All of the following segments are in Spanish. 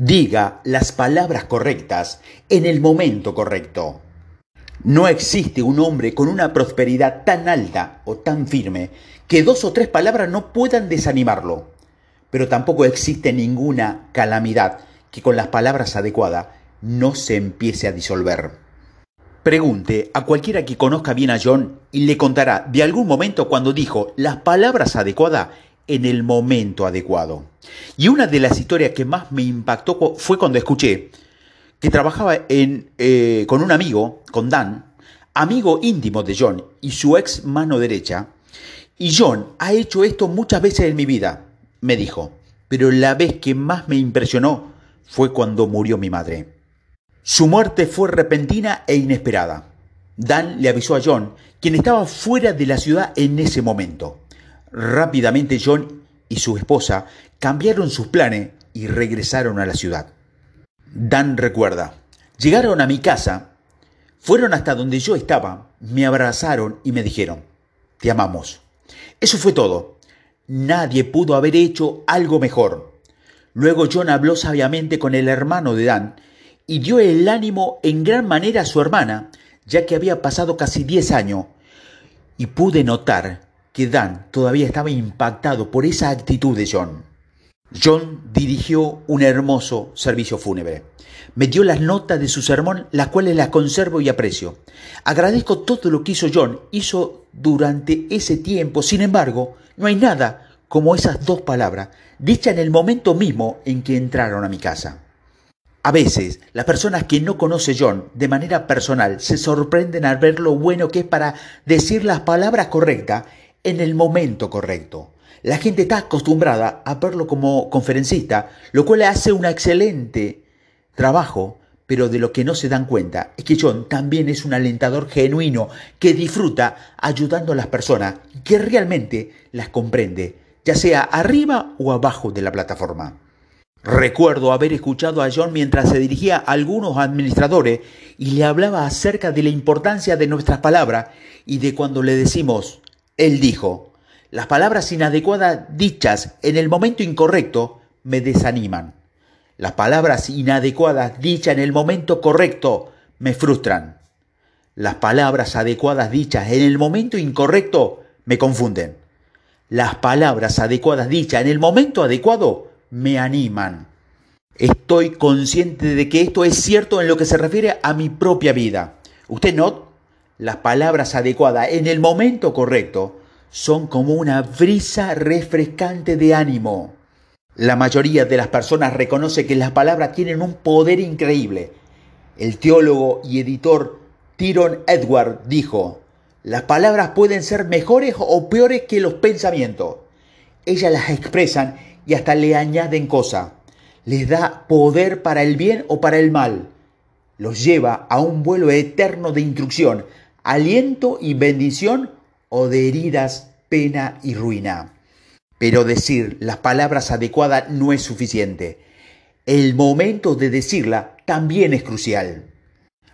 Diga las palabras correctas en el momento correcto. No existe un hombre con una prosperidad tan alta o tan firme que dos o tres palabras no puedan desanimarlo. Pero tampoco existe ninguna calamidad que con las palabras adecuadas no se empiece a disolver. Pregunte a cualquiera que conozca bien a John y le contará de algún momento cuando dijo las palabras adecuadas en el momento adecuado. Y una de las historias que más me impactó fue cuando escuché que trabajaba en, eh, con un amigo, con Dan, amigo íntimo de John y su ex mano derecha. Y John ha hecho esto muchas veces en mi vida, me dijo, pero la vez que más me impresionó fue cuando murió mi madre. Su muerte fue repentina e inesperada. Dan le avisó a John, quien estaba fuera de la ciudad en ese momento. Rápidamente John y su esposa cambiaron sus planes y regresaron a la ciudad. Dan recuerda, llegaron a mi casa, fueron hasta donde yo estaba, me abrazaron y me dijeron, te amamos. Eso fue todo. Nadie pudo haber hecho algo mejor. Luego John habló sabiamente con el hermano de Dan y dio el ánimo en gran manera a su hermana, ya que había pasado casi 10 años, y pude notar que Dan todavía estaba impactado por esa actitud de John. John dirigió un hermoso servicio fúnebre. Me dio las notas de su sermón, las cuales las conservo y aprecio. Agradezco todo lo que hizo John, hizo durante ese tiempo. Sin embargo, no hay nada como esas dos palabras, dichas en el momento mismo en que entraron a mi casa. A veces, las personas que no conoce John de manera personal se sorprenden al ver lo bueno que es para decir las palabras correctas en el momento correcto. La gente está acostumbrada a verlo como conferencista, lo cual hace un excelente trabajo, pero de lo que no se dan cuenta es que John también es un alentador genuino que disfruta ayudando a las personas que realmente las comprende, ya sea arriba o abajo de la plataforma. Recuerdo haber escuchado a John mientras se dirigía a algunos administradores y le hablaba acerca de la importancia de nuestras palabras y de cuando le decimos él dijo, las palabras inadecuadas dichas en el momento incorrecto me desaniman. Las palabras inadecuadas dichas en el momento correcto me frustran. Las palabras adecuadas dichas en el momento incorrecto me confunden. Las palabras adecuadas dichas en el momento adecuado me animan. Estoy consciente de que esto es cierto en lo que se refiere a mi propia vida. ¿Usted no? Las palabras adecuadas en el momento correcto son como una brisa refrescante de ánimo. La mayoría de las personas reconoce que las palabras tienen un poder increíble. El teólogo y editor Tyron Edward dijo, las palabras pueden ser mejores o peores que los pensamientos. Ellas las expresan y hasta le añaden cosas. Les da poder para el bien o para el mal. Los lleva a un vuelo eterno de instrucción aliento y bendición o de heridas, pena y ruina. Pero decir las palabras adecuadas no es suficiente. El momento de decirla también es crucial.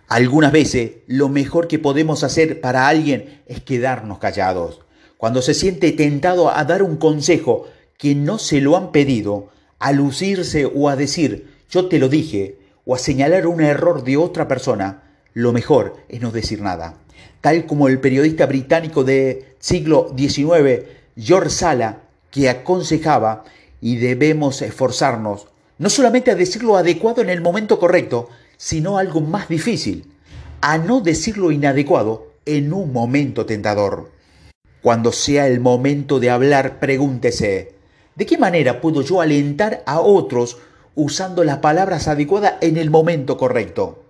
Algunas veces lo mejor que podemos hacer para alguien es quedarnos callados. Cuando se siente tentado a dar un consejo que no se lo han pedido, a lucirse o a decir yo te lo dije, o a señalar un error de otra persona, lo mejor es no decir nada tal como el periodista británico del siglo XIX, George Sala, que aconsejaba y debemos esforzarnos no solamente a decir lo adecuado en el momento correcto, sino algo más difícil, a no decir lo inadecuado en un momento tentador. Cuando sea el momento de hablar, pregúntese, ¿de qué manera puedo yo alentar a otros usando las palabras adecuadas en el momento correcto?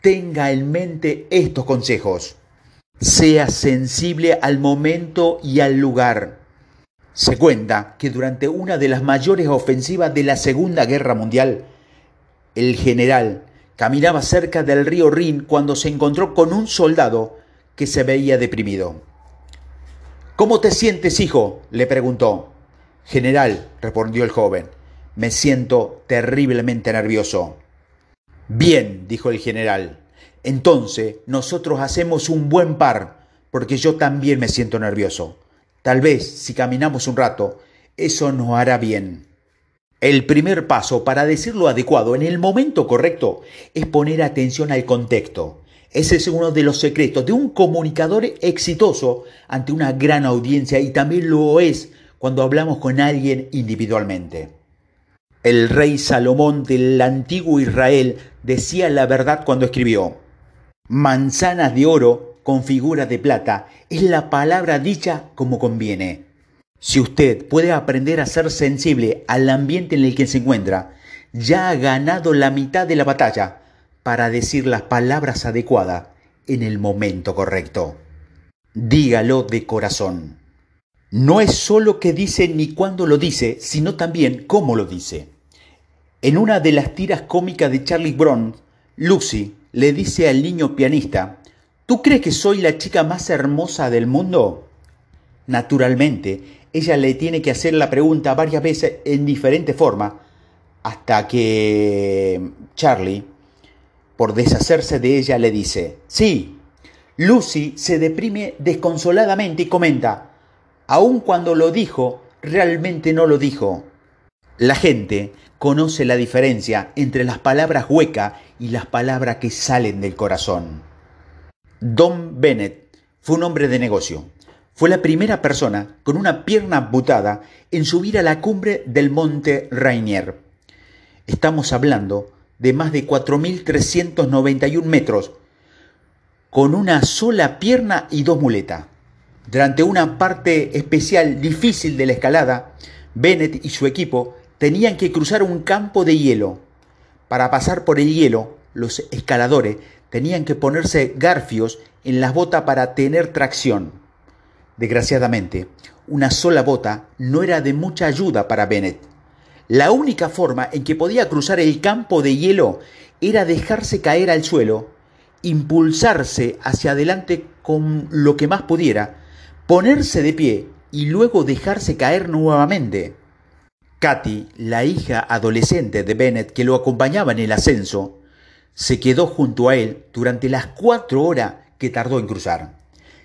Tenga en mente estos consejos. Sea sensible al momento y al lugar. Se cuenta que durante una de las mayores ofensivas de la Segunda Guerra Mundial, el general caminaba cerca del río Rin cuando se encontró con un soldado que se veía deprimido. ¿Cómo te sientes, hijo? le preguntó. General, respondió el joven, me siento terriblemente nervioso. Bien, dijo el general, entonces nosotros hacemos un buen par, porque yo también me siento nervioso. Tal vez si caminamos un rato, eso nos hará bien. El primer paso para decirlo adecuado en el momento correcto es poner atención al contexto. Ese es uno de los secretos de un comunicador exitoso ante una gran audiencia y también lo es cuando hablamos con alguien individualmente. El rey Salomón del antiguo Israel decía la verdad cuando escribió, manzanas de oro con figura de plata es la palabra dicha como conviene. Si usted puede aprender a ser sensible al ambiente en el que se encuentra, ya ha ganado la mitad de la batalla para decir las palabras adecuadas en el momento correcto. Dígalo de corazón. No es solo que dice ni cuándo lo dice, sino también cómo lo dice. En una de las tiras cómicas de Charlie Brown, Lucy le dice al niño pianista, ¿Tú crees que soy la chica más hermosa del mundo? Naturalmente, ella le tiene que hacer la pregunta varias veces en diferente forma, hasta que Charlie, por deshacerse de ella, le dice, sí. Lucy se deprime desconsoladamente y comenta, aun cuando lo dijo, realmente no lo dijo. La gente conoce la diferencia entre las palabras huecas y las palabras que salen del corazón. Don Bennett fue un hombre de negocio. Fue la primera persona con una pierna butada en subir a la cumbre del monte Rainier. Estamos hablando de más de 4.391 metros, con una sola pierna y dos muletas. Durante una parte especial difícil de la escalada, Bennett y su equipo tenían que cruzar un campo de hielo. Para pasar por el hielo, los escaladores tenían que ponerse garfios en las botas para tener tracción. Desgraciadamente, una sola bota no era de mucha ayuda para Bennett. La única forma en que podía cruzar el campo de hielo era dejarse caer al suelo, impulsarse hacia adelante con lo que más pudiera, ponerse de pie y luego dejarse caer nuevamente. Katy, la hija adolescente de Bennett que lo acompañaba en el ascenso, se quedó junto a él durante las cuatro horas que tardó en cruzar.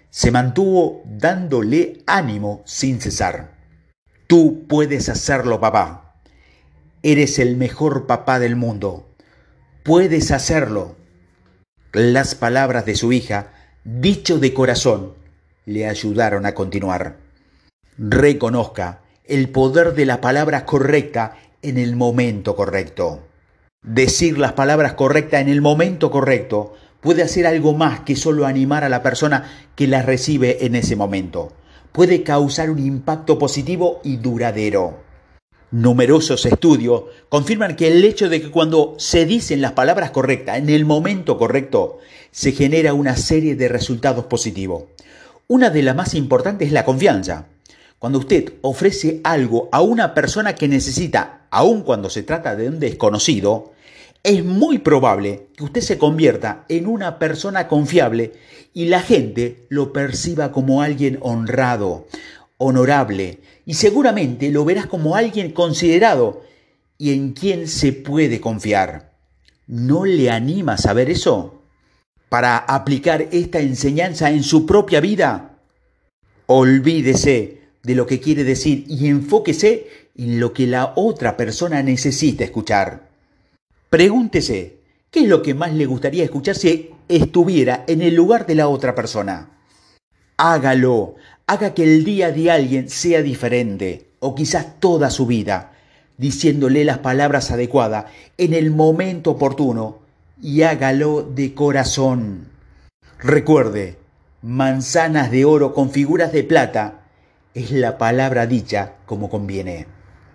Se mantuvo dándole ánimo sin cesar. Tú puedes hacerlo, papá. Eres el mejor papá del mundo. Puedes hacerlo. Las palabras de su hija, dicho de corazón, le ayudaron a continuar. Reconozca el poder de la palabra correcta en el momento correcto. Decir las palabras correctas en el momento correcto puede hacer algo más que solo animar a la persona que las recibe en ese momento. Puede causar un impacto positivo y duradero. Numerosos estudios confirman que el hecho de que cuando se dicen las palabras correctas en el momento correcto, se genera una serie de resultados positivos. Una de las más importantes es la confianza. Cuando usted ofrece algo a una persona que necesita, aun cuando se trata de un desconocido, es muy probable que usted se convierta en una persona confiable y la gente lo perciba como alguien honrado, honorable y seguramente lo verás como alguien considerado y en quien se puede confiar. ¿No le anima a saber eso? Para aplicar esta enseñanza en su propia vida, olvídese de lo que quiere decir y enfóquese en lo que la otra persona necesita escuchar. Pregúntese, ¿qué es lo que más le gustaría escuchar si estuviera en el lugar de la otra persona? Hágalo, haga que el día de alguien sea diferente, o quizás toda su vida, diciéndole las palabras adecuadas en el momento oportuno, y hágalo de corazón. Recuerde, manzanas de oro con figuras de plata es la palabra dicha como conviene.